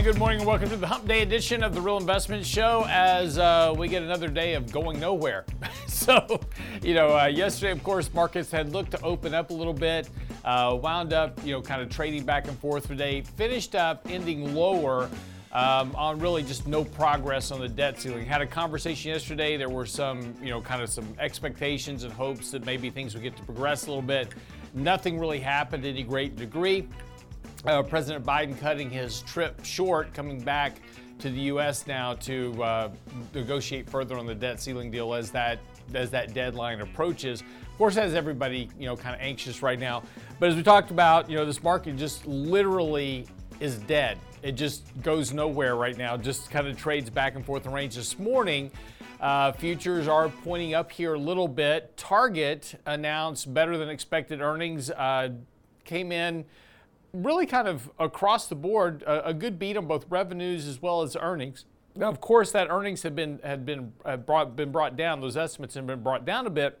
And good morning and welcome to the Hump Day edition of the Real Investment Show as uh, we get another day of going nowhere. so, you know, uh, yesterday, of course, markets had looked to open up a little bit, uh, wound up, you know, kind of trading back and forth today, finished up ending lower. Um, on really just no progress on the debt ceiling. Had a conversation yesterday. There were some, you know, kind of some expectations and hopes that maybe things would get to progress a little bit. Nothing really happened to any great degree. Uh, President Biden cutting his trip short, coming back to the U.S. now to uh, negotiate further on the debt ceiling deal as that as that deadline approaches. Of course, has everybody you know kind of anxious right now. But as we talked about, you know this market just literally is dead. It just goes nowhere right now. Just kind of trades back and forth in range. This morning, uh, futures are pointing up here a little bit. Target announced better than expected earnings. Uh, came in really kind of across the board a, a, good beat on both revenues as well as earnings. Now, of course, that earnings had been had been had brought been brought down. Those estimates have been brought down a bit,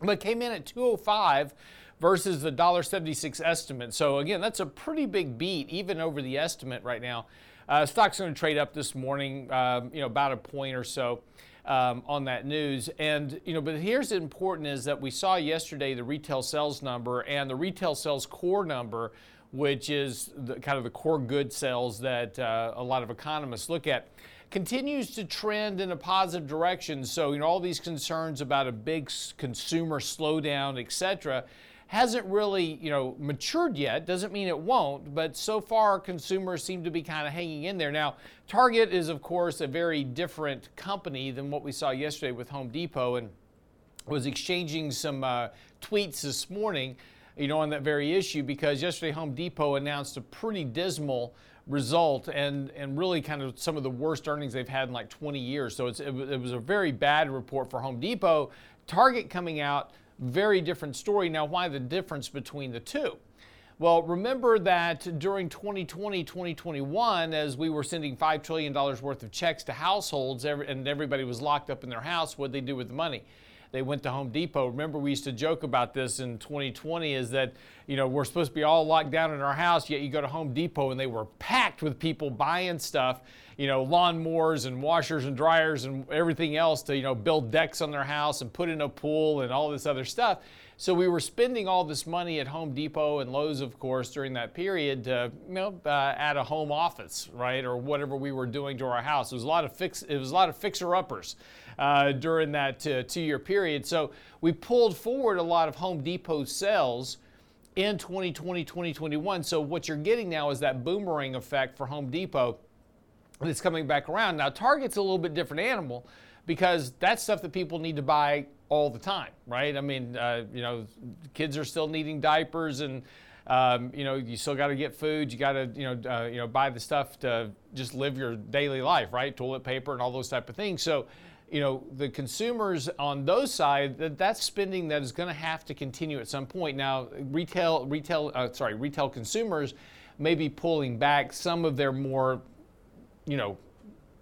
but came in at 205 versus the $1.76 estimate. So again, that's a pretty big beat even over the estimate right now. Uh, stock's going to trade up this morning, um, you know, about a point or so. Um, on that news. And you know, but here's important is that we saw yesterday the retail sales number and the retail sales core number which is the, kind of the core good sales that uh, a lot of economists look at, continues to trend in a positive direction. So, you know, all these concerns about a big consumer slowdown, et cetera, hasn't really, you know, matured yet. Doesn't mean it won't, but so far consumers seem to be kind of hanging in there. Now, Target is, of course, a very different company than what we saw yesterday with Home Depot and was exchanging some uh, tweets this morning you know, on that very issue because yesterday Home Depot announced a pretty dismal result and, and really kind of some of the worst earnings they've had in like 20 years. So it, it was a very bad report for Home Depot. Target coming out, very different story. Now, why the difference between the two? Well, remember that during 2020, 2021, as we were sending $5 trillion worth of checks to households and everybody was locked up in their house, what did they do with the money? They went to Home Depot. Remember, we used to joke about this in 2020 is that, you know, we're supposed to be all locked down in our house, yet you go to Home Depot and they were packed with people buying stuff, you know, lawnmowers and washers and dryers and everything else to, you know, build decks on their house and put in a pool and all this other stuff. So we were spending all this money at Home Depot and Lowe's, of course, during that period to, you know, uh, at a home office, right, or whatever we were doing to our house. It was a lot of fix. It was a lot of fixer-uppers uh, during that uh, two-year period. So we pulled forward a lot of Home Depot sales in 2020, 2021. So what you're getting now is that boomerang effect for Home Depot that's coming back around. Now Target's a little bit different animal because that's stuff that people need to buy all the time, right? I mean, uh, you know, kids are still needing diapers, and um, you know, you still got to get food. You got to, you know, uh, you know, buy the stuff to just live your daily life, right? Toilet paper and all those type of things. So, you know, the consumers on those side, that, that's spending that is going to have to continue at some point. Now, retail, retail, uh, sorry, retail consumers may be pulling back some of their more, you know,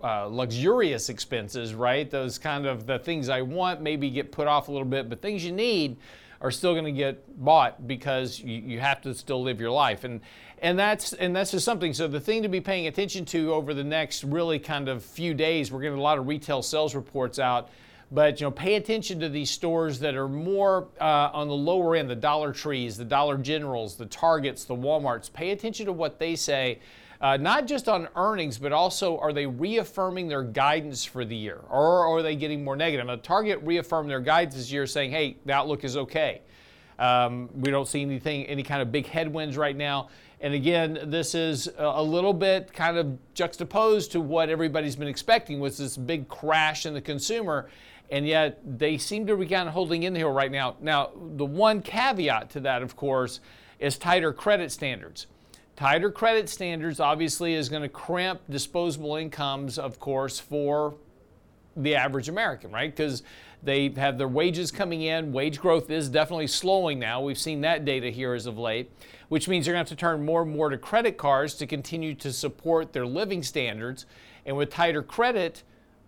uh, luxurious expenses, right? Those kind of the things I want maybe get put off a little bit, but things you need are still going to get bought because you, you have to still live your life. And and that's and that's just something. So the thing to be paying attention to over the next really kind of few days, we're getting a lot of retail sales reports out. But you know, pay attention to these stores that are more uh, on the lower end, the Dollar Trees, the Dollar Generals, the Targets, the WalMarts. Pay attention to what they say uh, not just on earnings, but also are they reaffirming their guidance for the year or are they getting more negative? Now, Target reaffirmed their guidance this year saying, hey, the outlook is okay. Um, we don't see anything, any kind of big headwinds right now. And again, this is a little bit kind of juxtaposed to what everybody's been expecting was this big crash in the consumer. And yet they seem to be kind of holding in here right now. Now, the one caveat to that, of course, is tighter credit standards. Tighter credit standards obviously is going to crimp disposable incomes, of course, for the average American, right? Because They have their wages coming in. Wage growth is definitely slowing now. We've seen that data here as of late, which means they're going to have to turn more and more to credit cards to continue to support their living standards. And with tighter credit,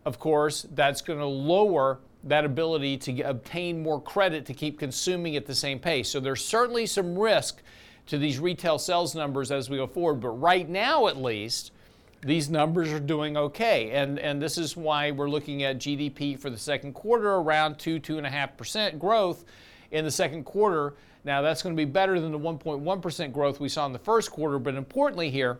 of course, that's going to lower that ability to obtain more credit to keep consuming at the same pace. So there's certainly some risk to these retail sales numbers as we go forward. But right now, at least, these numbers are doing okay. And, and this is why we're looking at GDP for the second quarter around 2, 2.5% growth in the second quarter. Now, that's going to be better than the 1.1% growth we saw in the first quarter. But importantly, here,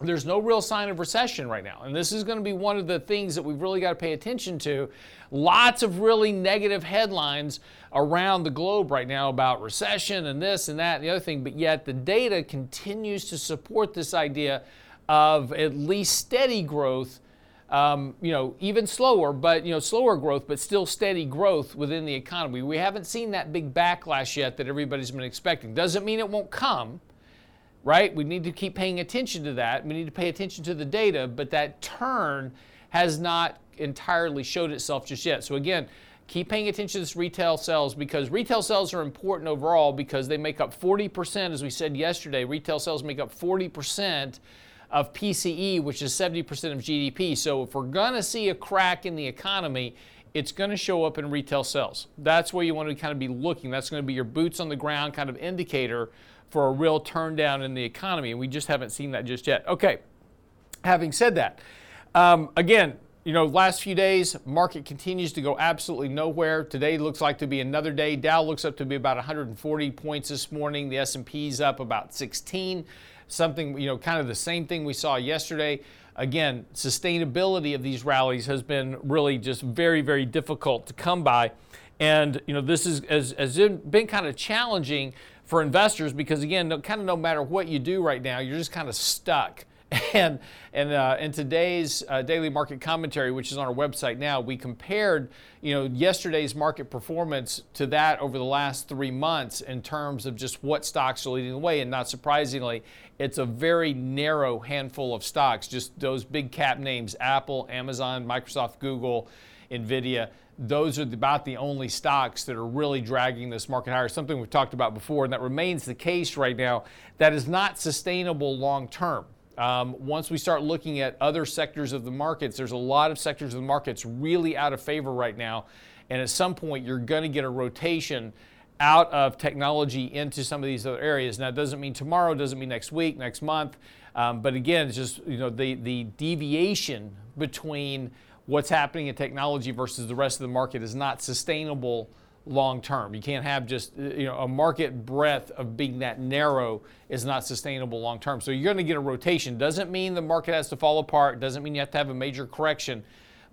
there's no real sign of recession right now. And this is going to be one of the things that we've really got to pay attention to. Lots of really negative headlines around the globe right now about recession and this and that and the other thing, but yet the data continues to support this idea of at least steady growth. Um, you know, even slower, but you know, slower growth, but still steady growth within the economy. We haven't seen that big backlash yet that everybody's been expecting. Doesn't mean it won't come, right? We need to keep paying attention to that. We need to pay attention to the data, but that turn has not entirely showed itself just yet. So again, keep paying attention to this retail sales because retail sales are important overall because they make up 40%, as we said yesterday. Retail sales make up 40% of PCE, which is 70% of GDP. So if we're to see a crack in the economy, it's going to show up in retail sales. That's where you want to kind of be looking. That's going to be your boots on the ground kind of indicator for a real turn down in the economy. And we just haven't seen that just yet. Okay, having said that, um, again, you know, last few days, market continues to go absolutely nowhere. Today looks like to be another day. Dow looks up to be about 140 points this morning. The S&P's up about 16 something, you know, kind of the same thing we saw yesterday. Again, sustainability of these rallies has been really just very, very difficult to come by. And, you know, this is, has, has been kind of challenging for investors because, again, no, kind of no matter what you do right now, you're just kind of stuck And and uh, in today's uh, daily market commentary, which is on our website now, we compared you know yesterday's market performance to that over the last three months in terms of just what stocks are leading the way. And not surprisingly, it's a very narrow handful of stocks, just those big cap names: Apple, Amazon, Microsoft, Google, Nvidia those are about the only stocks that are really dragging this market higher. Something we've talked about before, and that remains the case right now. That is not sustainable long term. Um, once we start looking at other sectors of the markets, there's a lot of sectors of the markets really out of favor right now. And at some point, you're going to get a rotation out of technology into some of these other areas. Now, it doesn't mean tomorrow, doesn't mean next week, next month. Um, but again, it's just you know the the deviation between what's happening in technology versus the rest of the market is not sustainable long term. You can't have just uh, you know a market breadth of being that narrow is not sustainable long term. So you're going to get a rotation. Doesn't mean the market has to fall apart. Doesn't mean you have to have a major correction,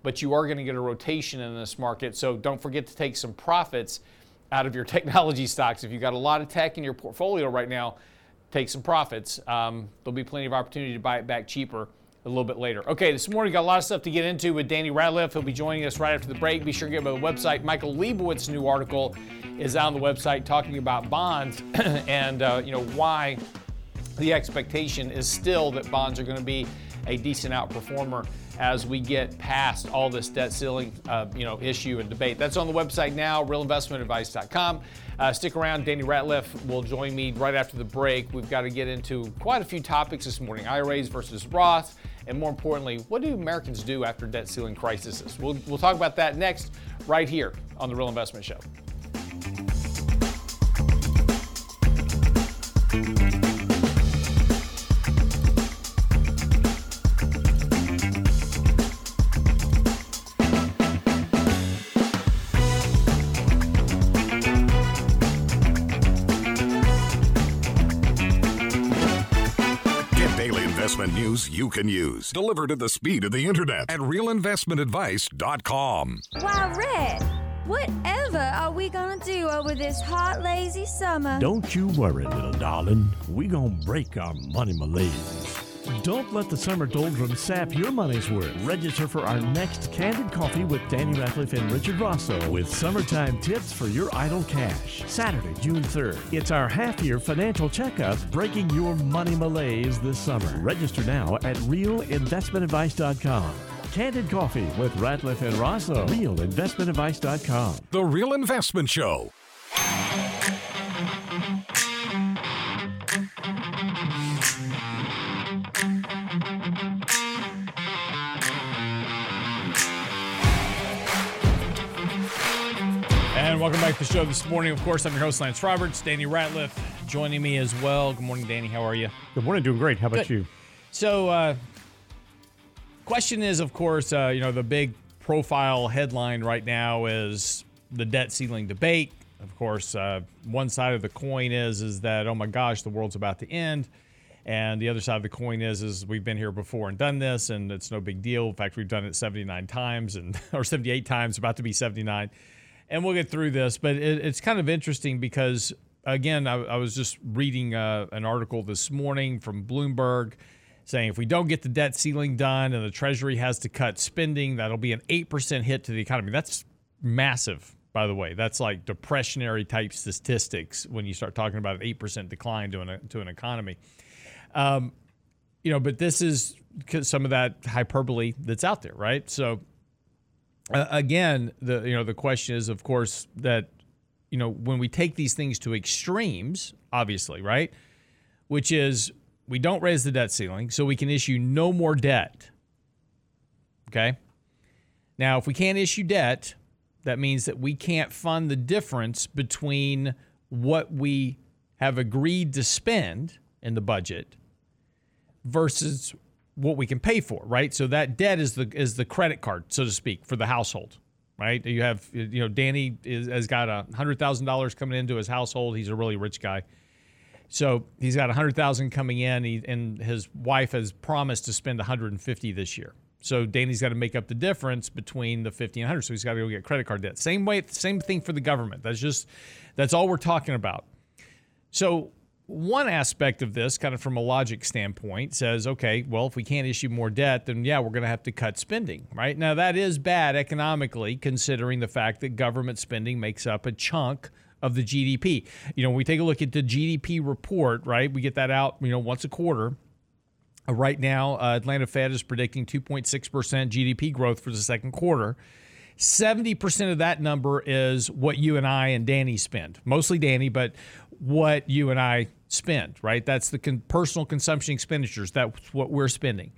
but you are going to get a rotation in this market. So don't forget to take some profits out of your technology stocks. If you've got a lot of tech in your portfolio right now, take some profits. Um, there'll be plenty of opportunity to buy it back cheaper a little bit later. Okay, this morning got a lot of stuff to get into with Danny Ratliff. He'll be joining us right after the break. Be sure to get to the website. Michael Lebowitz's new article is on the website talking about bonds and uh, you know why the expectation is still that bonds are going to be a decent outperformer as we get past all this debt ceiling, uh, you know, issue and debate. That's on the website now, realinvestmentadvice.com. Uh, stick around. Danny Ratliff will join me right after the break. We've got to get into quite a few topics this morning: IRAs versus Roth, and more importantly, what do Americans do after debt ceiling crises? We'll, we'll talk about that next, right here on the Real Investment Show. Can use. Delivered at the speed of the internet at realinvestmentadvice.com. Why, Red, whatever are we gonna do over this hot, lazy summer? Don't you worry, little darling. We gonna break our money malaise. Don't let the summer doldrums sap your money's worth. Register for our next Candid Coffee with Danny Ratliff and Richard Rosso with summertime tips for your idle cash. Saturday, June 3rd. It's our half year financial checkup breaking your money malaise this summer. Register now at realinvestmentadvice.com. Candid Coffee with Ratliff and Rosso. RealInvestmentAdvice.com. The Real Investment Show. Welcome back to the show this morning. Of course, I'm your host, Lance Roberts. Danny Ratliff joining me as well. Good morning, Danny. How are you? Good morning. Doing great. How about Good. you? So, uh, question is, of course, uh, you know, the big profile headline right now is the debt ceiling debate. Of course, uh, one side of the coin is is that oh my gosh, the world's about to end, and the other side of the coin is is we've been here before and done this, and it's no big deal. In fact, we've done it 79 times and or 78 times, about to be 79, and we'll get through this. But it, it's kind of interesting because again, I, I was just reading uh, an article this morning from Bloomberg saying if we don't get the debt ceiling done and the Treasury has to cut spending, that'll be an 8% hit to the economy. That's massive, by the way. That's like depressionary type statistics when you start talking about an 8% decline to an, to an economy. Um, you know, but this is some of that hyperbole that's out there, right? So, uh, again, the you know the question is, of course, that you know when we take these things to extremes, obviously, right? Which is we don't raise the debt ceiling, so we can issue no more debt. Okay. Now, if we can't issue debt, that means that we can't fund the difference between what we have agreed to spend in the budget versus what we can pay for, right? So that debt is the is the credit card, so to speak, for the household, right? You have you know Danny is, has got a hundred thousand dollars coming into his household. He's a really rich guy, so he's got a hundred thousand coming in, he, and his wife has promised to spend one hundred and fifty this year. So Danny's got to make up the difference between the fifty and hundred. So he's got to go get credit card debt. Same way, same thing for the government. That's just that's all we're talking about. So one aspect of this, kind of from a logic standpoint, says, okay, well, if we can't issue more debt, then yeah, we're going to have to cut spending, right? Now, that is bad economically, considering the fact that government spending makes up a chunk of the GDP. You know, when we take a look at the GDP report, right, we get that out, you know, once a quarter. Uh, Right now, uh, Atlanta Fed is predicting 2.6% GDP growth for the second quarter. 70% of that number is what you and I and Danny spend. Mostly Danny, but what you and I spend, right? That's the con- personal consumption expenditures. That's what we're spending.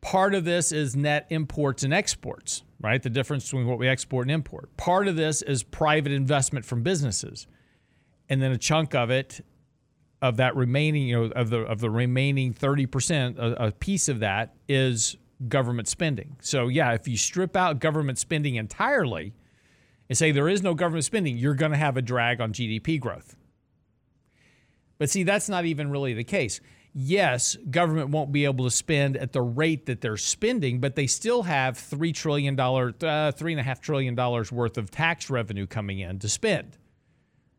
Part of this is net imports and exports, right? The difference between what we export and import. Part of this is private investment from businesses. And then a chunk of it of that remaining, you know, of the of the remaining 30%, a, a piece of that is government spending. So yeah, if you strip out government spending entirely and say there is no government spending, you're going to have a drag on GDP growth. But see, that's not even really the case. Yes, government won't be able to spend at the rate that they're spending, but they still have three trillion dollar, uh, three and a half trillion dollars worth of tax revenue coming in to spend.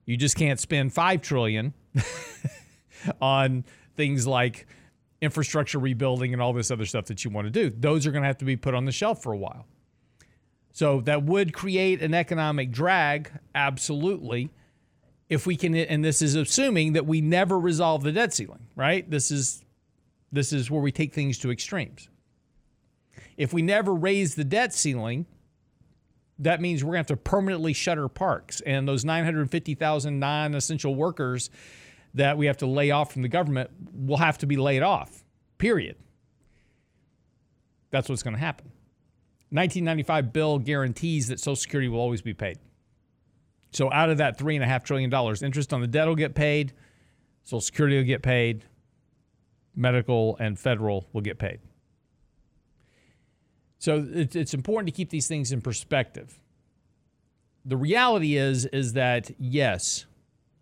You just can't spend 5 trillion on things like infrastructure rebuilding and all this other stuff that you want to do. Those are going to have to be put on the shelf for a while. So that would create an economic drag, absolutely. If we can, and this is assuming that we never resolve the debt ceiling, right? This is this is where we take things to extremes. If we never raise the debt ceiling, that means we're going to have to permanently shutter parks, and those 950,000 non-essential workers that we have to lay off from the government will have to be laid off. Period. That's what's going to happen. 1995 bill guarantees that Social Security will always be paid. So out of that three and a half trillion dollars, interest on the debt will get paid, Social Security will get paid, medical and federal will get paid. So it's, important to keep these things in perspective. The reality is is that yes,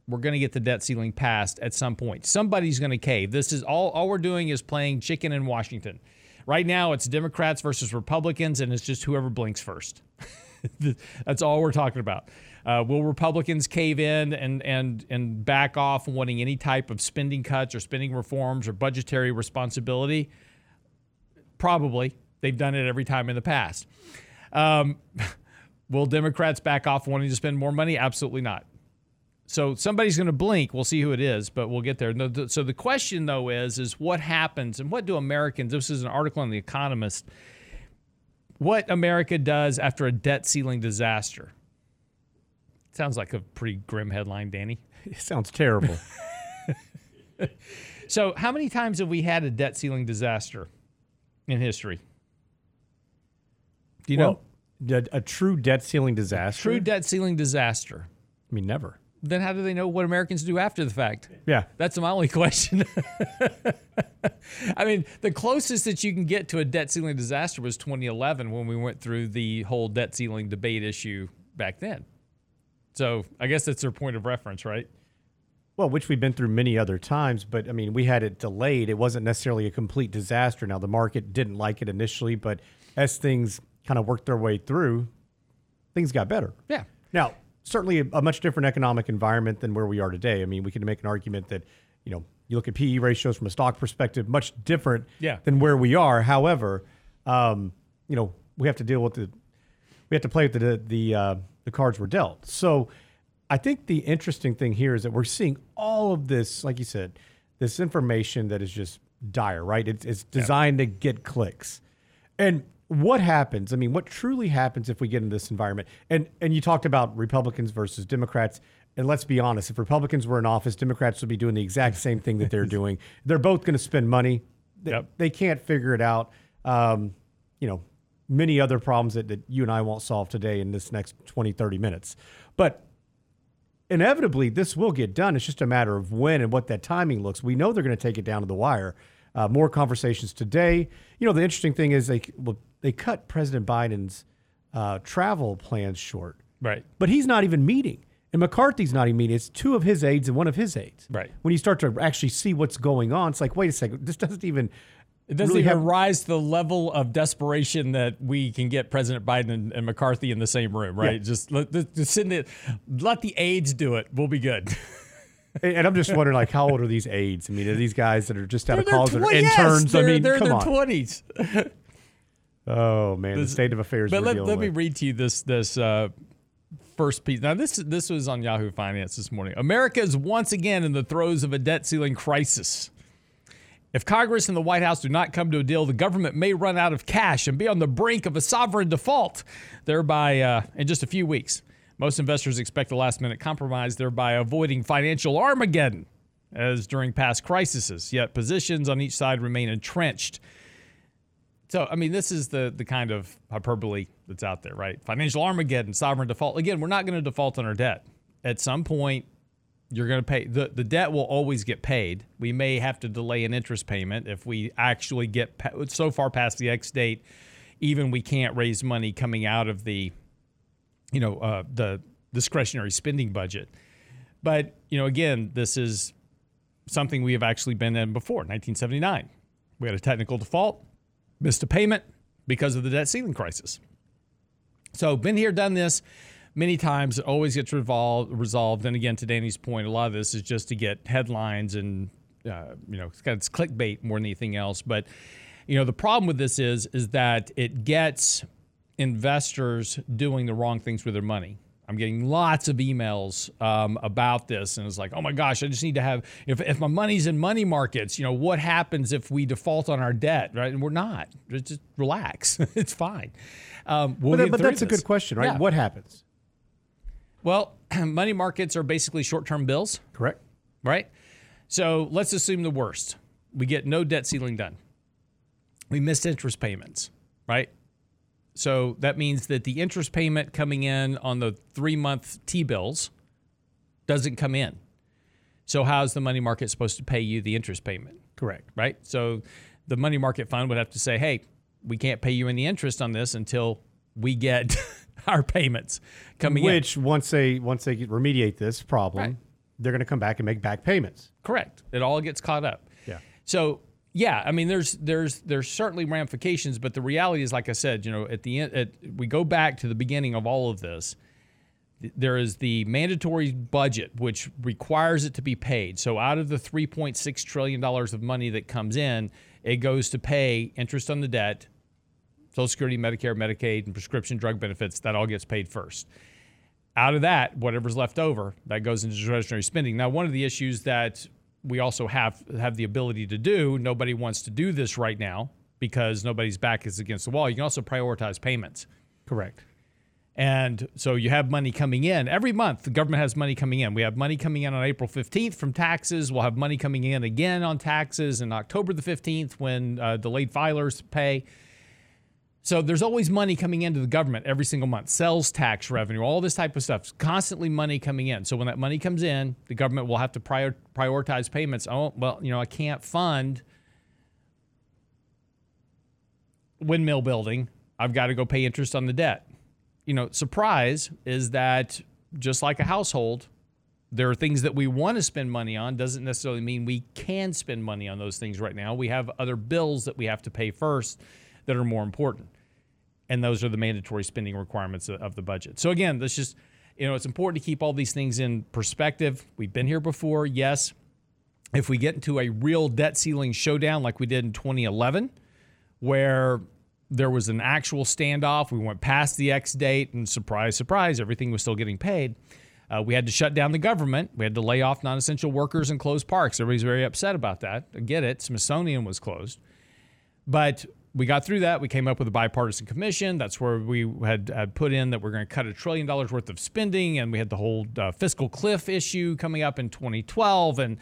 we're going to get the debt ceiling passed at some point. Somebody's going to cave. This is all all we're doing is playing chicken in Washington. Right now it's Democrats versus Republicans and it's just whoever blinks first. That's all we're talking about. Uh, will Republicans cave in and and and back off wanting any type of spending cuts or spending reforms or budgetary responsibility? Probably. They've done it every time in the past. Um, will Democrats back off wanting to spend more money? Absolutely not. So somebody's going to blink. We'll see who it is, but we'll get there. So the question though is, is what happens and what do Americans? This is an article on The Economist. What America does after a debt ceiling disaster. Sounds like a pretty grim headline, Danny. It sounds terrible. So, how many times have we had a debt ceiling disaster in history? Do you know? A, a true debt ceiling disaster. True debt ceiling disaster. I mean, never. Then how do they know what Americans do after the fact? Yeah. That's my only question. I mean, the closest that you can get to a debt ceiling disaster was 2011 when we went through the whole debt ceiling debate issue back then. So I guess that's their point of reference, right? Well, which we've been through many other times, but I mean, we had it delayed. It wasn't necessarily a complete disaster. Now, the market didn't like it initially, but as things kind of worked their way through, things got better. Yeah. Now, certainly a, a much different economic environment than where we are today. I mean, we can make an argument that, you know, you look at PE ratios from a stock perspective, much different Yeah. than where we are. However, um, you know, we have to deal with the, we have to play with the the uh, the cards we're dealt. So, I think the interesting thing here is that we're seeing all of this, like you said, this information that is just dire, right? It's, it's designed to get clicks. And what happens? I mean, what truly happens if we get in this environment? And and you talked about Republicans versus Democrats. And let's be honest, if Republicans were in office, Democrats would be doing the exact same thing that they're doing. They're both going to spend money. They, Yep. they can't figure it out. Um, you know, many other problems that, that you and I won't solve today in this next 20, 30 minutes. But inevitably this will get done. It's just a matter of when and what that timing looks. We know they're going to take it down to the wire. Uh, more conversations today. You know, the interesting thing is they well, they cut President Biden's uh, travel plans short, Right. but he's not even meeting. And McCarthy's not even meeting. It's two of his aides and one of his aides. Right. When you start to actually see what's going on, it's like, wait a second, this doesn't even. It doesn't really even have- rise to the level of desperation that we can get President Biden and, and McCarthy in the same room, right? Yeah. Just let, just send it, let the aides do it. We'll be good. And I'm just wondering, like, how old are these aides? I mean, are these guys that are just out of They're in college that are twen- yes, interns? I mean, they're in their twenties. Oh man, the state of affairs. But let, let me read to you this this uh, first piece. Now this this was on Yahoo Finance this morning. America is once again in the throes of a debt ceiling crisis. If Congress and the White House do not come to a deal, the government may run out of cash and be on the brink of a sovereign default, thereby uh, in just a few weeks. Most investors expect a last minute compromise, thereby avoiding financial Armageddon, as during past crises. Yet positions on each side remain entrenched. So, I mean, this is the the kind of hyperbole that's out there, right? Financial Armageddon, sovereign default. Again, we're not going to default on our debt. At some point, you're going to pay the the debt will always get paid. We may have to delay an interest payment if we actually get pa- so far past the X date. Even we can't raise money coming out of the, you know, uh, the discretionary spending budget. But you know, again, this is something we have actually been in before. 1979, we had a technical default missed a payment because of the debt ceiling crisis. So, been here, done this many times. It always gets revolved, resolved. And again, to Danny's point, a lot of this is just to get headlines and uh, you know, it's, got, it's clickbait more than anything else. But you know, the problem with this is is that it gets investors doing the wrong things with their money. I'm getting lots of emails um, about this, and it's like, oh my gosh, I just need to have if, if my money's in money markets, you know, what happens if we default on our debt, right? And we're not. Just relax, it's fine. Um, we'll But, but that's a good question, right? Yeah. What happens? Well, money markets are basically short-term bills, Correct. right? So let's assume the worst. We get no debt ceiling done. We miss interest payments, right? So that means that the interest payment coming in on the three month T bills doesn't come in. So, how's the money market supposed to pay you the interest payment? Correct. Right? So, the money market fund would have to say, hey, we can't pay you any interest on this until we get our payments coming in. Which once they once they remediate this problem, Right. they're going to come back and make back payments. Correct. It all gets caught up. Yeah. So yeah, I mean, there's there's there's certainly ramifications, but the reality is, like I said, you know, at the end, at, we go back to the beginning of all of this. There is the mandatory budget, which requires it to be paid. So out of the 3.6 trillion dollars of money that comes in, it goes to pay interest on the debt, Social Security, Medicare, Medicaid, and prescription drug benefits. That all gets paid first out of that, whatever's left over, that goes into discretionary spending. Now, one of the issues that we also have have the ability to do, nobody wants to do this right now, because nobody's back is against the wall. You can also prioritize payments. Correct. And so you have money coming in every month. The government has money coming in. We have money coming in on April 15th from taxes. We'll have money coming in again on taxes in October the 15th when uh, delayed filers pay. So there's always money coming into the government every single month. Sales tax revenue, all this type of stuff. Constantly money coming in. So when that money comes in, the government will have to prior- prioritize payments. Oh, well, you know, I can't fund windmill building. I've got to go pay interest on the debt you know, surprise is that just like a household, there are things that we want to spend money on doesn't necessarily mean we can spend money on those things right now. We have other bills that we have to pay first that are more important. And those are the mandatory spending requirements of the budget. So again, this just you know, it's important to keep all these things in perspective. We've been here before, yes. If we get into a real debt ceiling showdown like we did in 2011, where there was an actual standoff. We went past the X date, and surprise, surprise, everything was still getting paid. Uh, we had to shut down the government. We had to lay off non essential workers and close parks. Everybody's very upset about that. I get it. Smithsonian was closed. But we got through that. We came up with a bipartisan commission. That's where we had, had put in that we're going to cut a trillion dollars worth of spending. And we had the whole uh, fiscal cliff issue coming up in 2012. And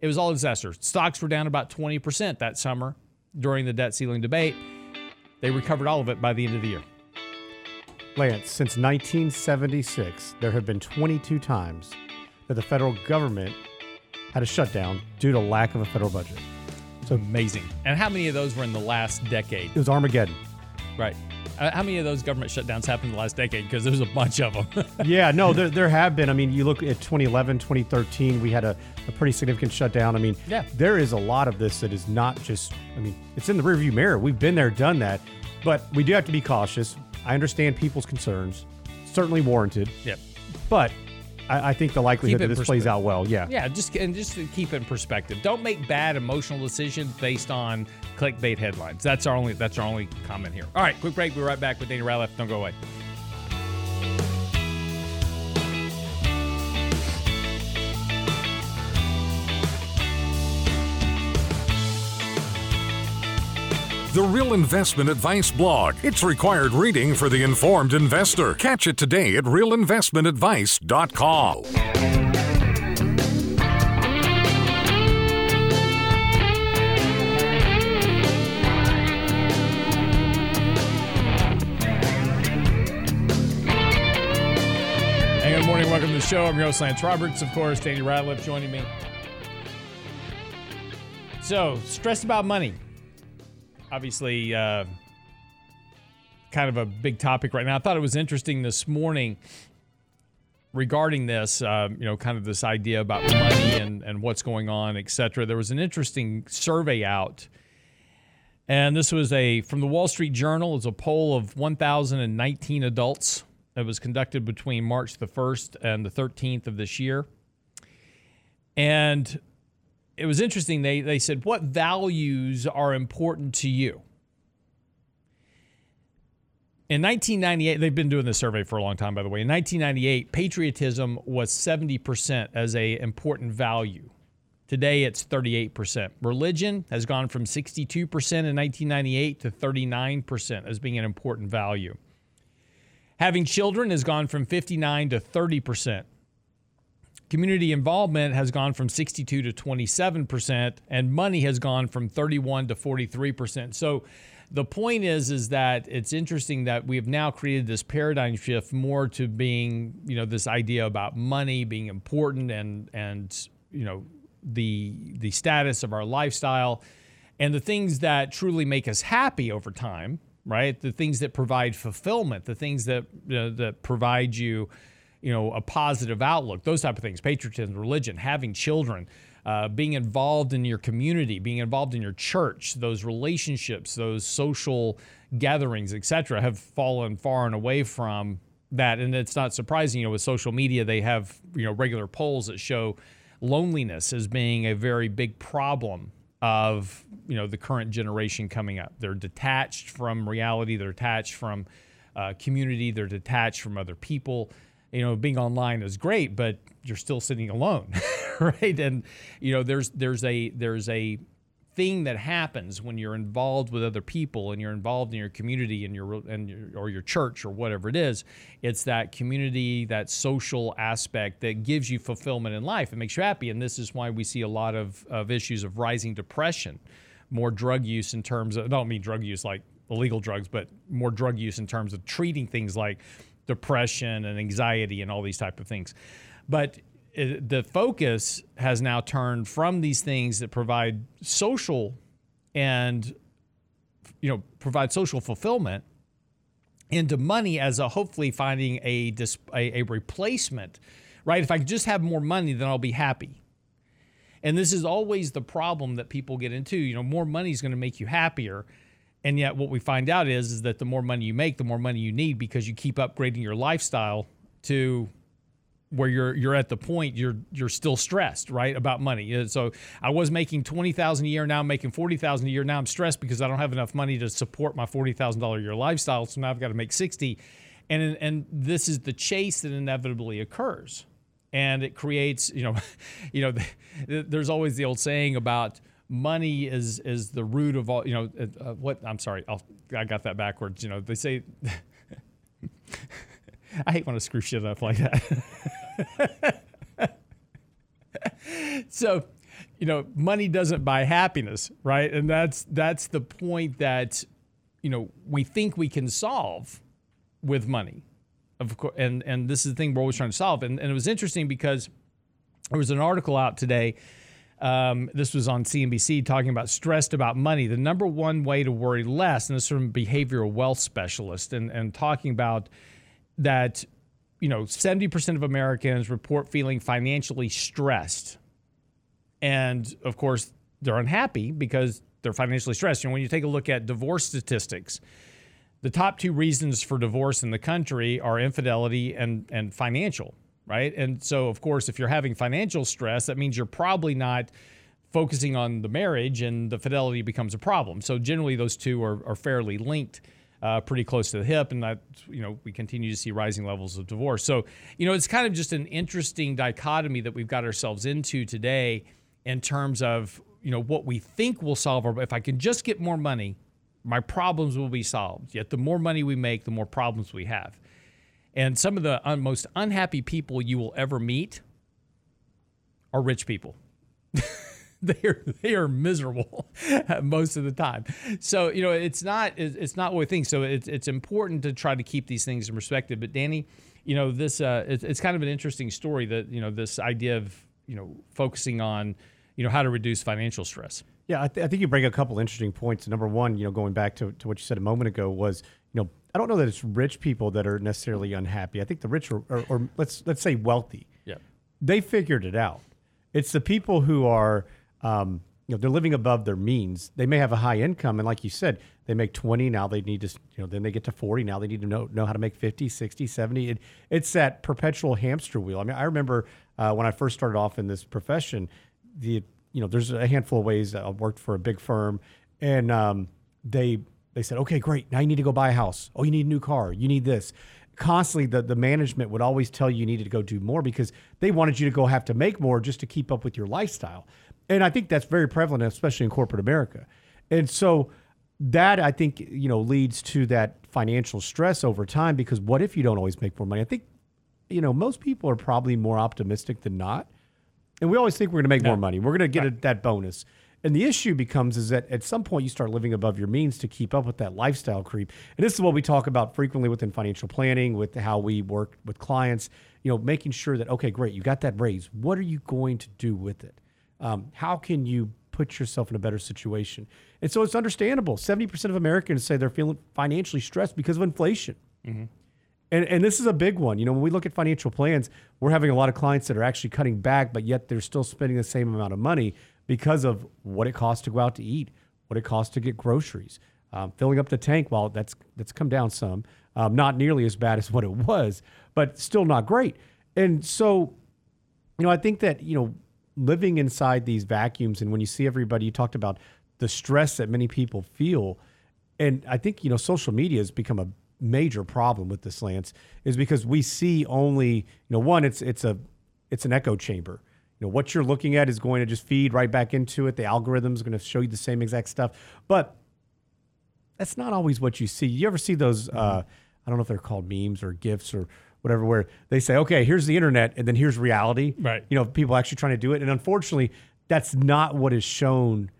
it was all a disaster. Stocks were down about 20% that summer during the debt ceiling debate. They recovered all of it by the end of the year. Lance, since 1976, there have been 22 times that the federal government had a shutdown due to lack of a federal budget. Amazing. And how many of those were in the last decade? It was Armageddon. Right. Uh, how many of those government shutdowns happened in the last decade? Because there's a bunch of them. yeah, no, there, there have been. I mean, you look at 2011, 2013, we had a, a pretty significant shutdown. I mean, yeah. there is a lot of this that is not just, I mean, it's in the rearview mirror. We've been there, done that. But we do have to be cautious. I understand people's concerns, certainly warranted. Yep. But I, I think the likelihood that this plays out well, yeah. Yeah, just and just to keep it in perspective. Don't make bad emotional decisions based on clickbait headlines. That's our only that's our only comment here. All right, quick break. We'll be right back with Danny Ratliff. Don't go away. The Real Investment Advice blog. It's required reading for the informed investor. Catch it today at realinvestmentadvice.com. Morning. Welcome to the show. I'm your host, Lance Roberts. Of course, Danny Ratliff joining me. So, stressed about money obviously uh, kind of a big topic right now. I thought it was interesting this morning regarding this, uh, you know, kind of this idea about money and, and what's going on, et cetera. There was an interesting survey out. And this was a from the Wall Street Journal. It's a poll of 1,019 adults that was conducted between March the 1st and the 13th of this year. And it was interesting. They, they said, What values are important to you? In 1998, they've been doing this survey for a long time, by the way. In 1998, patriotism was 70% as a important value. Today, it's 38%. Religion has gone from 62% in 1998 to 39% as being an important value. Having children has gone from 59 to 30% community involvement has gone from 62 to 27% and money has gone from 31 to 43%. So the point is is that it's interesting that we have now created this paradigm shift more to being, you know, this idea about money being important and and you know the the status of our lifestyle and the things that truly make us happy over time, right? The things that provide fulfillment, the things that uh, that provide you you know, a positive outlook, those type of things, patriotism, religion, having children, uh, being involved in your community, being involved in your church, those relationships, those social gatherings, etc., have fallen far and away from that. And it's not surprising, you know, with social media, they have, you know, regular polls that show loneliness as being a very big problem of, you know, the current generation coming up. They're detached from reality, they're detached from uh, community, they're detached from other people you know, being online is great, but you're still sitting alone, right? And you know, there's there's a there's a thing that happens when you're involved with other people and you're involved in your community and your and your, or your church or whatever it is it's that community that social aspect that gives you fulfillment in life it makes you happy and this is why we see a lot of, of issues of rising depression more drug use in terms of I don't mean drug use like illegal drugs but more drug use in terms of treating things like depression and anxiety and all these type of things. But it, the focus has now turned from these things that provide social and you know provide social fulfillment into money as a hopefully finding a, dis- a, a replacement right? If i just have more money then i'll be happy. And this is always the problem that people get into. You know more money is going to make you happier and yet what we find out is, is that the more money you make the more money you need because you keep upgrading your lifestyle to where you're you're at the point you're you're still stressed right about money. Uh, so i was making 20000 a year now i'm making 40000 a year. Now i'm stressed because i don't have enough money to support my $40000 a year lifestyle so now i've got to make 60 and and this is the chase that inevitably occurs. And it creates you know you know there's always the old saying about money is is the root of all you know uh, what i'm sorry I'll, i got that backwards you know they say I hate when I screw shit up like that. so, you know, money doesn't buy happiness, right? And that's that's the point that you know we think we can solve with money, of course. And and this is the thing we're always trying to solve. And, and it was interesting because there was an article out today. Um, this was on CNBC talking about stressed about money. The number one way to worry less, and this is from behavioral wealth specialist, and and talking about that you know 70% of Americans report feeling financially stressed. And of course, they're unhappy because they're financially stressed. And when you take a look at divorce statistics, the top two reasons for divorce in the country are infidelity and and financial, right? And so of course, if you're having financial stress, that means you're probably not focusing on the marriage and the fidelity becomes a problem. So generally those two are, are fairly linked uh, pretty close to the hip, and that you know we continue to see rising levels of divorce. So you know it's kind of just an interesting dichotomy that we've got ourselves into today in terms of you know what we think will solve our. If I can just get more money, my problems will be solved. Yet the more money we make, the more problems we have. And some of the most unhappy people you will ever meet are rich people. they are they are miserable most of the time. So you know it's not it's not what we think. So it's it's important to try to keep these things in perspective. But Danny, you know this uh, it's, it's kind of an interesting story that you know this idea of you know focusing on you know how to reduce financial stress. Yeah, I, th- I think you bring a couple interesting points. Number one, you know, going back to, to what you said a moment ago was, you know, I don't know that it's rich people that are necessarily unhappy. I think the rich are, or, or let's let's say wealthy. Yeah, they figured it out. It's the people who are um, you know, they're living above their means. They may have a high income, and like you said, they make 20, now they need to, you know, then they get to 40, now they need to know, know how to make 50, 60, 70. It, it's that perpetual hamster wheel. I mean, I remember uh, when I first started off in this profession, the, you know, there's a handful of ways I worked for a big firm, and um, they, they said, okay, great, now you need to go buy a house. Oh, you need a new car. You need this constantly the, the management would always tell you you needed to go do more because they wanted you to go have to make more just to keep up with your lifestyle and I think that's very prevalent, especially in corporate America. And so that I think you know leads to that financial stress over time because what if you don't always make more money? I think you know most people are probably more optimistic than not, and we always think we're going to make more money. We're going to get right. a, that bonus. And the issue becomes is that at some point you start living above your means to keep up with that lifestyle creep. And this is what we talk about frequently within financial planning, with how we work with clients. You know, making sure that okay, great, you got that raise. What are you going to do with it? Um, how can you put yourself in a better situation? And so it's understandable. 70% of Americans say they're feeling financially stressed because of inflation. Mm-hmm. And, and this is a big one. You know, when we look at financial plans, we're having a lot of clients that are actually cutting back, but yet they're still spending the same amount of money because of what it costs to go out to eat, what it costs to get groceries, um, filling up the tank. Well, that's that's come down some, um, not nearly as bad as what it was, but still not great. And so, you know, I think that you know living inside these vacuums and when you see everybody you talked about the stress that many people feel and i think you know social media has become a major problem with this lance is because we see only you know one it's it's a it's an echo chamber You know, what you're looking at is going to just feed right back into it. The algorithm is going to show you the same exact stuff. But that's not always what you see. You ever see those? Uh, I don't know if they're called memes or gifs or whatever, where they say, "Okay, here's the internet, and then here's reality." Right. You know, people actually trying to do it, and unfortunately, that's not what is shown.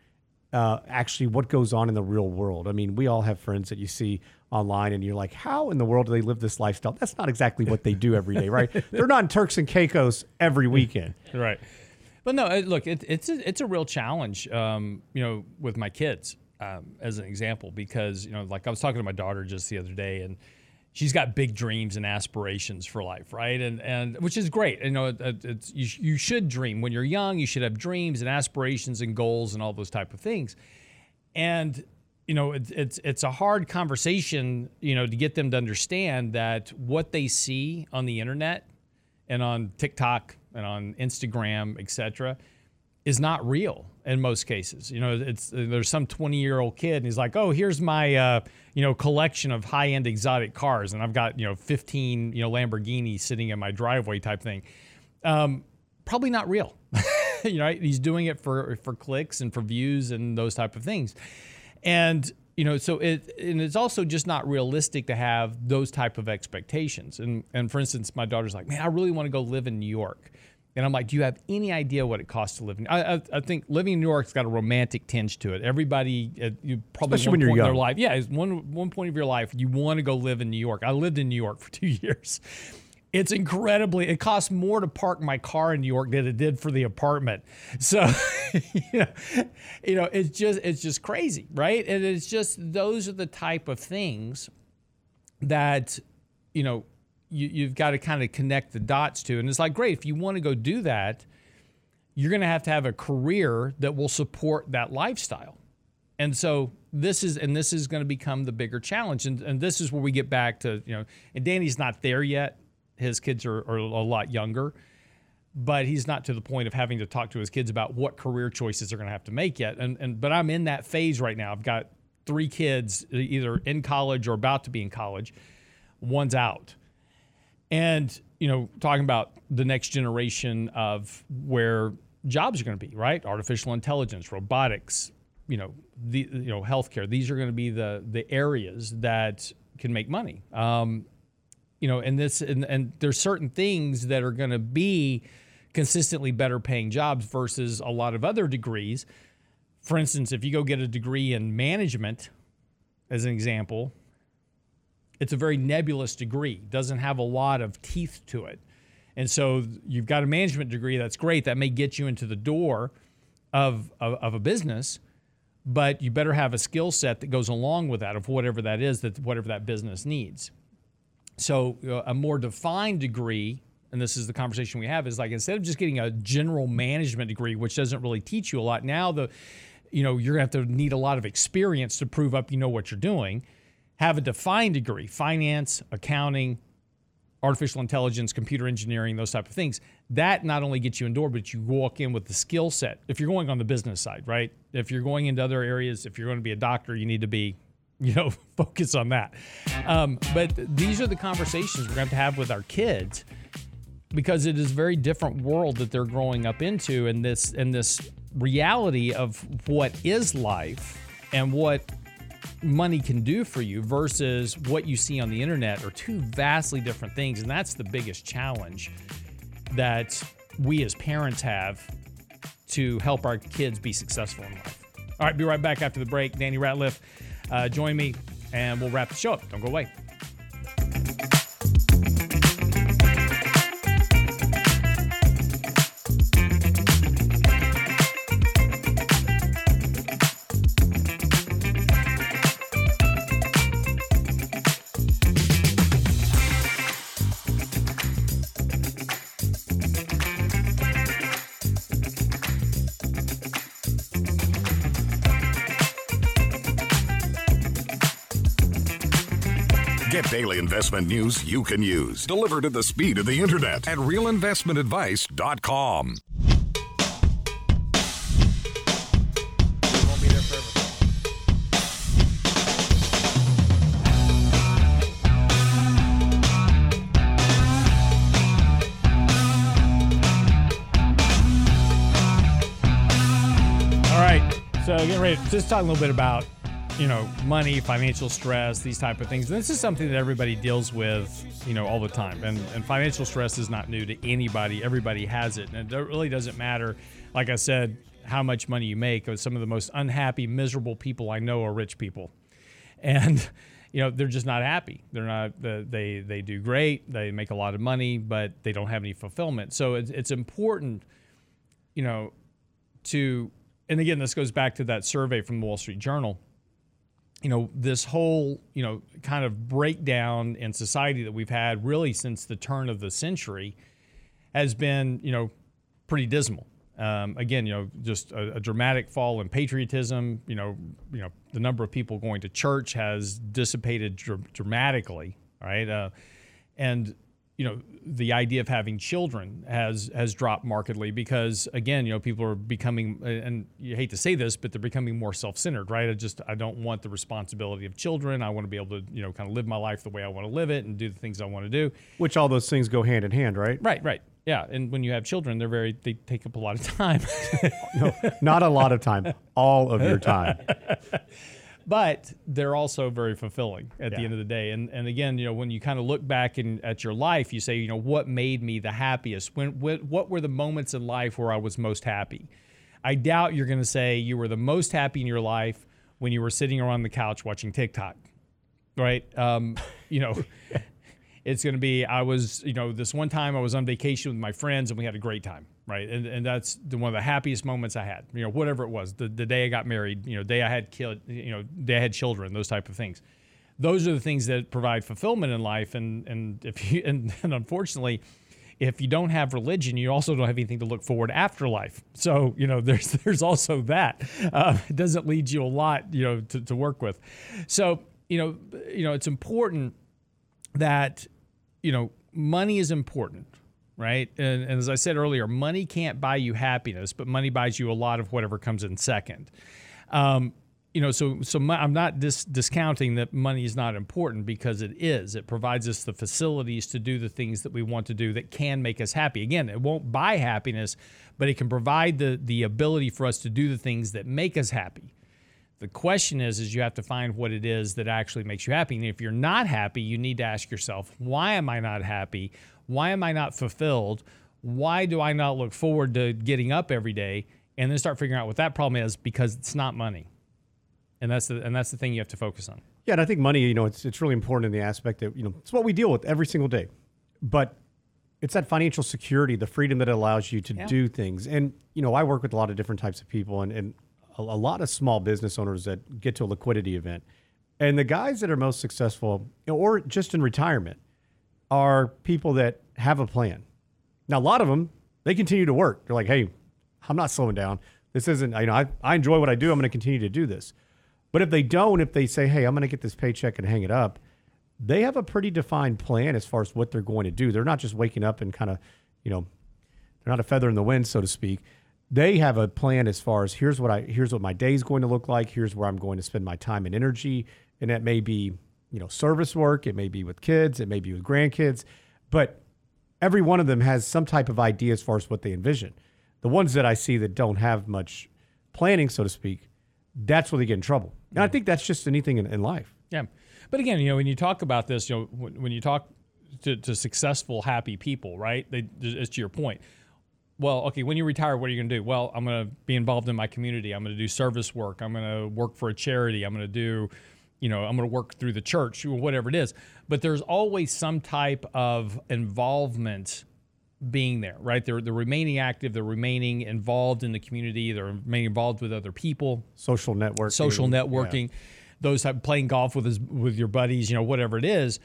Uh, actually, what goes on in the real world? I mean, we all have friends that you see online, and you're like, "How in the world do they live this lifestyle?" That's not exactly what they do every day, right? They're not in Turks and Caicos every weekend. Right. But no, look, it, it's a, it's a real challenge, um, you know, with my kids um, as an example, because you know, like I was talking to my daughter just the other day, and she's got big dreams and aspirations for life, right? And and which is great. You know, it, it- it's you, you should dream when you're young. You should have dreams and aspirations and goals and all those type of things. And you know, it's it's it's a hard conversation, you know, to get them to understand that what they see on the internet and on TikTok and on Instagram, et cetera, is not real in most cases. You know, it's there's some 20 year old kid and he's like, oh, here's my uh, you know collection of high end exotic cars, and I've got you know 15 you know Lamborghinis sitting in my driveway type thing. Um, probably not real. you know, he's doing it for for clicks and for views and those type of things, and you know, so it and it's also just not realistic to have those type of expectations. And and for instance, my daughter's like, man, I really want to go live in New York. And I'm like, do you have any idea what it costs to live in? I, I, I think living in New York's got a romantic tinge to it. Everybody, uh, you probably Especially one when you're in their young. life, yeah, it's one one point of your life, you want to go live in New York. I lived in New York for two years. It's incredibly. It costs more to park my car in New York than it did for the apartment. So, you know, it's just it's just crazy, right? And it's just those are the type of things that you know you, you've got to kind of connect the dots to. And it's like, great, if you want to go do that, you're going to have to have a career that will support that lifestyle. And so this is and this is going to become the bigger challenge. And, and this is where we get back to, you know, and Danny's not there yet. His kids are, are a lot younger, but he's not to the point of having to talk to his kids about what career choices they're going to have to make yet. And, and but I'm in that phase right now. I've got three kids either in college or about to be in college. One's out and you know talking about the next generation of where jobs are going to be right artificial intelligence robotics you know the you know healthcare these are going to be the the areas that can make money um, you know and this and, and there's certain things that are going to be consistently better paying jobs versus a lot of other degrees for instance if you go get a degree in management as an example it's a very nebulous degree, doesn't have a lot of teeth to it. And so you've got a management degree that's great, that may get you into the door of, of, of a business, but you better have a skill set that goes along with that of whatever that is, that whatever that business needs. So uh, a more defined degree, and this is the conversation we have, is like instead of just getting a general management degree, which doesn't really teach you a lot, now the you know you're gonna have to need a lot of experience to prove up you know what you're doing. Have a defined degree finance accounting artificial intelligence computer engineering those type of things. That not only gets you in door but you walk in with the skill set. If you're going on the business side right? If you're going into other areas if you're going to be a doctor you need to be you know focus on that. Um, but these are the conversations we're going to have with our kids because it is a very different world that they're growing up into and this and this reality of what is life and what money can do for you versus what you see on the internet are two vastly different things. And that's the biggest challenge that we as parents have to help our kids be successful in life. All right be right back after the break. Danny ratliff uh, join me and we'll wrap the show up. Don't go away investment news you can use, delivered at the speed of the internet at realinvestmentadvice.com. All right. So getting ready, just talk a little bit about, you know, money, financial stress, these type of things. This is something that everybody deals with, you know, all the time. And and financial stress is not new to anybody. Everybody has it, and it really doesn't matter. Like I said, how much money you make. Uh, some of the most unhappy, miserable people I know are rich people, and you know they're just not happy. They're not. They they do great. They make a lot of money, but they don't have any fulfillment. So it's it's important, you know, to and again, this goes back to that survey from the Wall Street Journal. You know, this whole, you know, kind of breakdown in society that we've had really since the turn of the century has been, you know, pretty dismal. Um, again, you know, just a, a, dramatic fall in patriotism. You know, you know, the number of people going to church has dissipated dr- dramatically, right? Uh, and you know the idea of having children has has dropped markedly because again you know people are becoming and you hate to say this but they're becoming more self-centered right? I just i don't want the responsibility of children. I want to be able to you know kind of live my life the way i want to live it and do the things i want to do. Which all those things go hand in hand right? Right right. Yeah and when you have children they're very they take up a lot of time. No not a lot of time. All of your time but they're also very fulfilling at yeah. the end of the day. And and again, you know, when you kind of look back in, at your life, you say, you know, what made me the happiest? When what, what were the moments in life where I was most happy? I doubt you're going to say you were the most happy in your life when you were sitting around the couch watching TikTok, right? Um, you know. it's going to be I was, you know, this one time I was on vacation with my friends and we had a great time right? And, and that's the, one of the happiest moments I had. You know, whatever it was, the, the day I got married, you know, day I had killed, you know, day I had children, those type of things. Those are the things that provide fulfillment in life. And and if you and, and unfortunately, if you don't have religion, you also don't have anything to look forward after life. So you know, there's there's also that. Uh, it doesn't lead you a lot, you know, to, to work with. So you know, you know, it's important that you know money is important right? And, and, as I said earlier, money can't buy you happiness, but money buys you a lot of whatever comes in second. Um, you know, so so I'm not dis- discounting that money is not important because it is. It provides us the facilities to do the things that we want to do that can make us happy. Again, it won't buy happiness, but it can provide the the ability for us to do the things that make us happy. The question is, is you have to find what it is that actually makes you happy. And if you're not happy, you need to ask yourself, why am I not happy? Why am I not fulfilled? Why do I not look forward to getting up every day? And then start figuring out what that problem is because it's not money. And that's the and that's the thing you have to focus on. Yeah, and I think money, you know, it's it's really important in the aspect that, you know, it's what we deal with every single day. But it's that financial security, the freedom that allows you to yeah. do things. And, you know, I work with a lot of different types of people and, and a, a lot of small business owners that get to a liquidity event. And the guys that are most successful, or just in retirement, are people that have a plan. Now, a lot of them, they continue to work. They're like, hey, I'm not slowing down. This isn't, you know, I, I enjoy what I do. I'm going to continue to do this. But if they don't, if they say, hey, I'm going to get this paycheck and hang it up, they have a pretty defined plan as far as what they're going to do. They're not just waking up and kind of, you know, they're not a feather in the wind, so to speak. They have a plan as far as here's what I here's what my day is going to look like. Here's where I'm going to spend my time and energy, and that may be you know, service work, it may be with kids, it may be with grandkids, but every one of them has some type of idea as far as what they envision. The ones that I see that don't have much planning, so to speak, that's where they get in trouble. And I mm. think that's just anything in, in life. Yeah. But again, you know, when you talk about this, you know, when you talk to, to successful, happy people, right? They, it's to your point. Well, okay, when you retire, what are you going to do? Well, I'm going to be involved in my community. I'm going to do service work. I'm going to work for a charity. I'm going to do you know, I'm going to work through the church or whatever it is. But there's always some type of involvement being there, right? They're, they're remaining active, they're remaining involved in the community, they're remaining involved with other people. Social networking. Social networking. Yeah. Those type, playing golf with his, with your buddies, you know, whatever it is.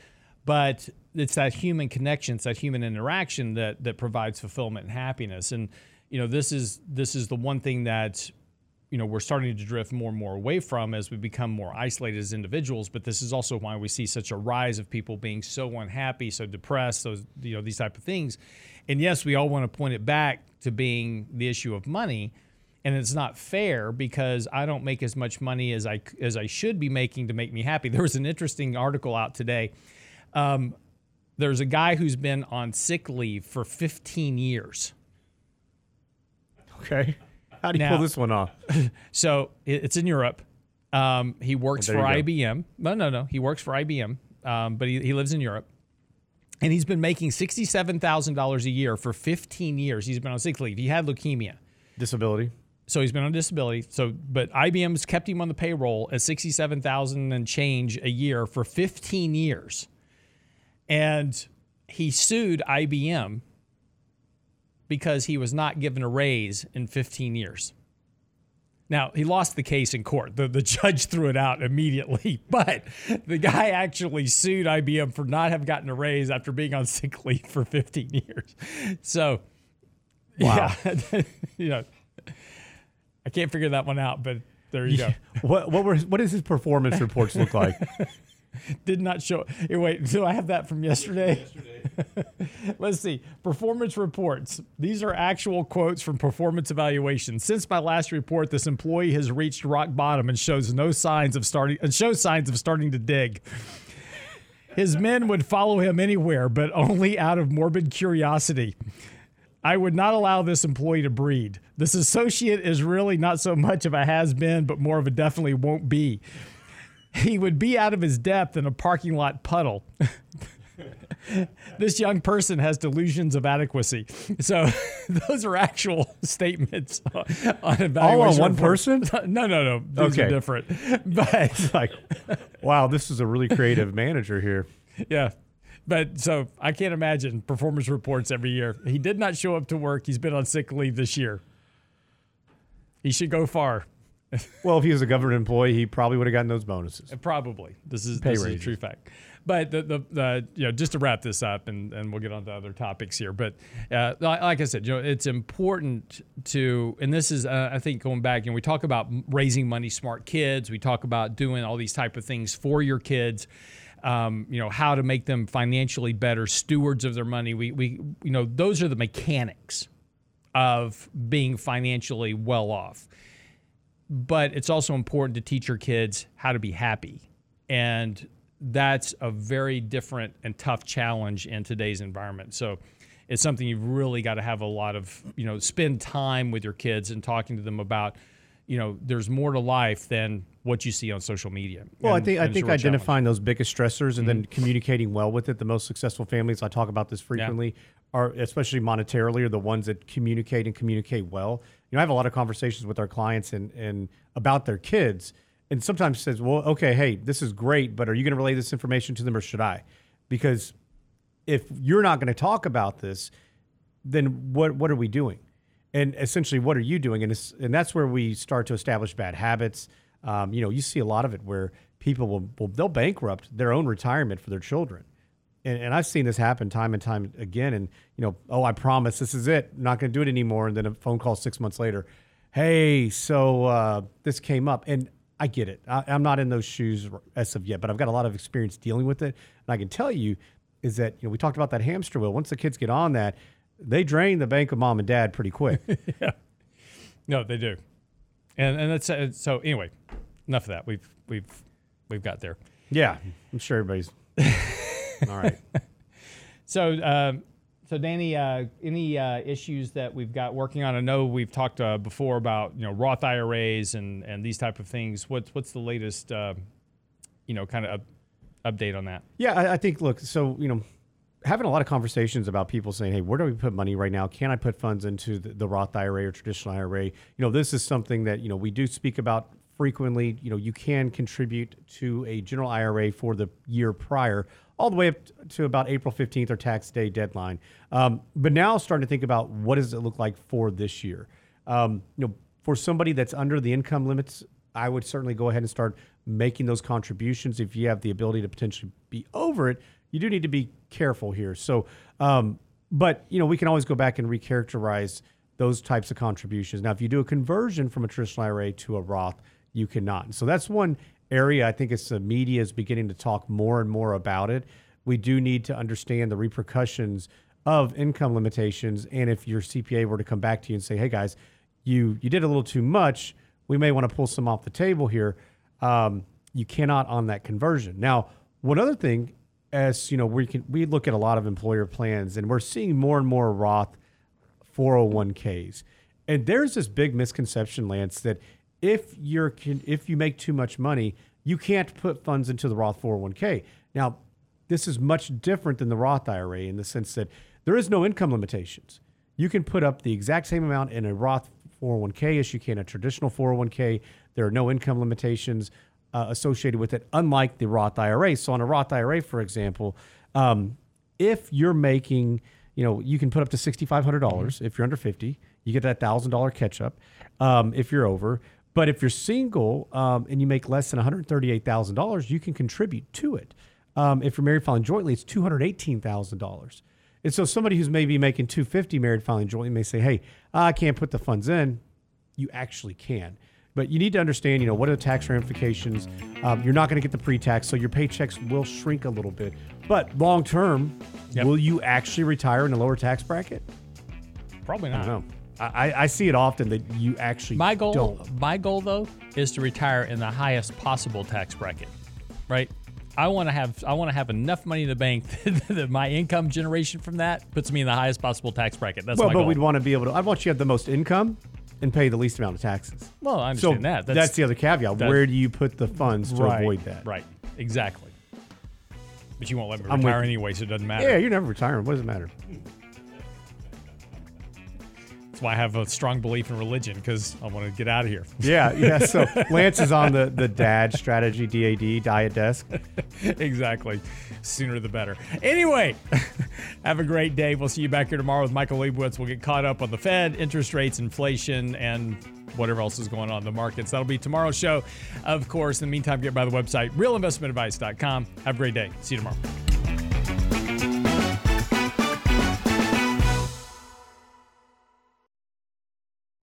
But it's that human connection, it's that human interaction that that provides fulfillment and happiness. And you know, this is this is the one thing that you know we're starting to drift more and more away from as we become more isolated as individuals but this is also why we see such a rise of people being so unhappy so depressed those you know these type of things and yes we all want to point it back to being the issue of money and it's not fair because I don't make as much money as I as I should be making to make me happy. There was an interesting article out today. Um, there's a guy who's been on sick leave for 15 years. Okay. How do you Now- pull this one off? So it's in Europe. Um, he works Well, for go. IBM. No, no, no. He works for IBM, um, but he, he lives in Europe. And he's been making $67,000 a year for 15 years. He's been on sick leave. He had leukemia. Disability. So he's been on disability. So, but IBM's kept him on the payroll at 67,000 and change a year for 15 years. And he sued IBM because he was not given a raise in 15 years. Now, he lost the case in court. The, the judge threw it out immediately, but the guy actually sued IBM for not have gotten a raise after being on sick leave for 15 years. So, Wow. yeah, you know, I can't figure that one out, but there you go. What what were what does his performance reports look like? Did not show. Hey, wait, do I have that from yesterday? Let's see. Performance reports. These are actual quotes from performance evaluations. Since my last report, this employee has reached rock bottom and shows no signs of starting and shows signs of starting to dig. His men would follow him anywhere, but only out of morbid curiosity. I would not allow this employee to breed. This associate is really not so much of a has been, but more of a definitely won't be. He would be out of his depth in a parking lot puddle. this young person has delusions of adequacy. So those are actual statements on evaluation. All on one person? No, no, no. These are Okay. different. But it's like, wow, this is a really creative manager here. yeah. But so I can't imagine performance reports every year. He did not show up to work. He's been on sick leave this year. He should go far. Well, if he was a government employee, he probably would have gotten those bonuses. Probably. This is Pay this is a true fact. But the, the, the you know just to wrap this up and, and we'll get on to other topics here. But uh, like I said, you know, it's important to and this is uh, I think going back and we talk about raising money smart kids. We talk about doing all these type of things for your kids. Um, you know how to make them financially better stewards of their money. We we you know those are the mechanics of being financially well off but it's also important to teach your kids how to be happy. And that's a very different and tough challenge in today's environment. So it's something you've really got to have a lot of, you know, spend time with your kids and talking to them about, you know, there's more to life than what you see on social media. Well, I think I and think real challenge. Mm-hmm. identifying those biggest stressors and then communicating well with it. The most successful families, I talk about this frequently, are especially monetarily, are the ones that communicate and communicate well. You know, I have a lot of conversations with our clients and and about their kids, and sometimes says, "Well, okay, hey, this is great, but are you going to relay this information to them, or should I?" Because if you're not going to talk about this, then what what are we doing? And essentially, what are you doing? And and that's where we start to establish bad habits. Um, you know, you see a lot of it where people will, will they'll bankrupt their own retirement for their children. And, and I've seen this happen time and time again. And you know, oh, I promise this is it. I'm not going to do it anymore. And then a phone call six months later, hey, so uh, this came up, and I get it. I, I'm not in those shoes as of yet, but I've got a lot of experience dealing with it. And I can tell you is that you know we talked about that hamster wheel. Once the kids get on that, they drain the bank of mom and dad pretty quick. Yeah. No, they do. And and that's uh, so anyway, enough of that. We've we've we've got there. yeah, I'm sure everybody's all right. So, um, so Danny, uh, any uh, issues that we've got working on? I know we've talked uh, before about you know Roth IRAs and and these type of things. What's what's the latest, uh, you know, kind of up, update on that? Yeah, I, I think. Look, so you know, having a lot of conversations about people saying, "Hey, where do we put money right now? Can I put funds into the, the Roth IRA or traditional IRA?" You know, this is something that you know we do speak about frequently. You know, you can contribute to a general IRA for the year prior, all the way up to about April fifteenth or tax day deadline. Um, but now, starting to think about what does it look like for this year. Um, you know, for somebody that's under the income limits I would certainly go ahead and start making those contributions. If you have the ability to potentially be over it, you do need to be careful here. So, um, but you know, we can always go back and recharacterize those types of contributions. Now, if you do a conversion from a traditional IRA to a Roth, you cannot. So that's one area I think it's the media is beginning to talk more and more about it. We do need to understand the repercussions of income limitations, and if your CPA were to come back to you and say, "Hey guys, you you did a little too much," we may want to pull some off the table here. Um, you cannot on that conversion. Now, one other thing, as you know, we can we look at a lot of employer plans, and we're seeing more and more Roth 401ks. And there's this big misconception, Lance, that if you're if you make too much money, you can't put funds into the Roth 401k. Now, this is much different than the Roth IRA in the sense that there is no income limitations. You can put up the exact same amount in a Roth 401k as you can a traditional 401k. There are no income limitations uh, associated with it, unlike the Roth IRA. So, on a Roth IRA, for example, um, if you're making, you know, you can put up to $6,500 if you're under 50. You get that $1,000 catch up um, if you're over. But if you're single um, and you make less than $138,000, you can contribute to it. Um, if you're married filing jointly, it's $218,000. And so somebody who's maybe making 250, married filing jointly may say, "Hey, I can't put the funds in." You actually can. But you need to understand, you know, what are the tax ramifications? Um, you're not going to get the pre-tax, so your paychecks will shrink a little bit. But long term, Yep. will you actually retire in a lower tax bracket? Probably not. I don't know. I, I see it often that you actually My goal, don't. my goal though, is to retire in the highest possible tax bracket. Right. I want to have I want to have enough money in the bank that, that my income generation from that puts me in the highest possible tax bracket. That's Well, my but goal. we'd want to be able to. I want you to have the most income and pay the least amount of taxes. well, I So understand that. that's, the other caveat. Where do you put the funds to right, avoid that? Right. Exactly. But you won't let me I'm retire anyway, so it doesn't matter. Yeah, you're never retiring. What does it matter? Why I have a strong belief in religion because I want to get out of here. Yeah, yeah. So Lance is on the the dad strategy, DAD, diet desk. exactly. Sooner the better. Anyway, have a great day. We'll see you back here tomorrow with Michael Lebowitz. We'll get caught up on the Fed, interest rates, inflation, and whatever else is going on in the markets. That'll be tomorrow's show. Of course, in the meantime, get by the website, realinvestmentadvice.com. Have a great day. See you tomorrow.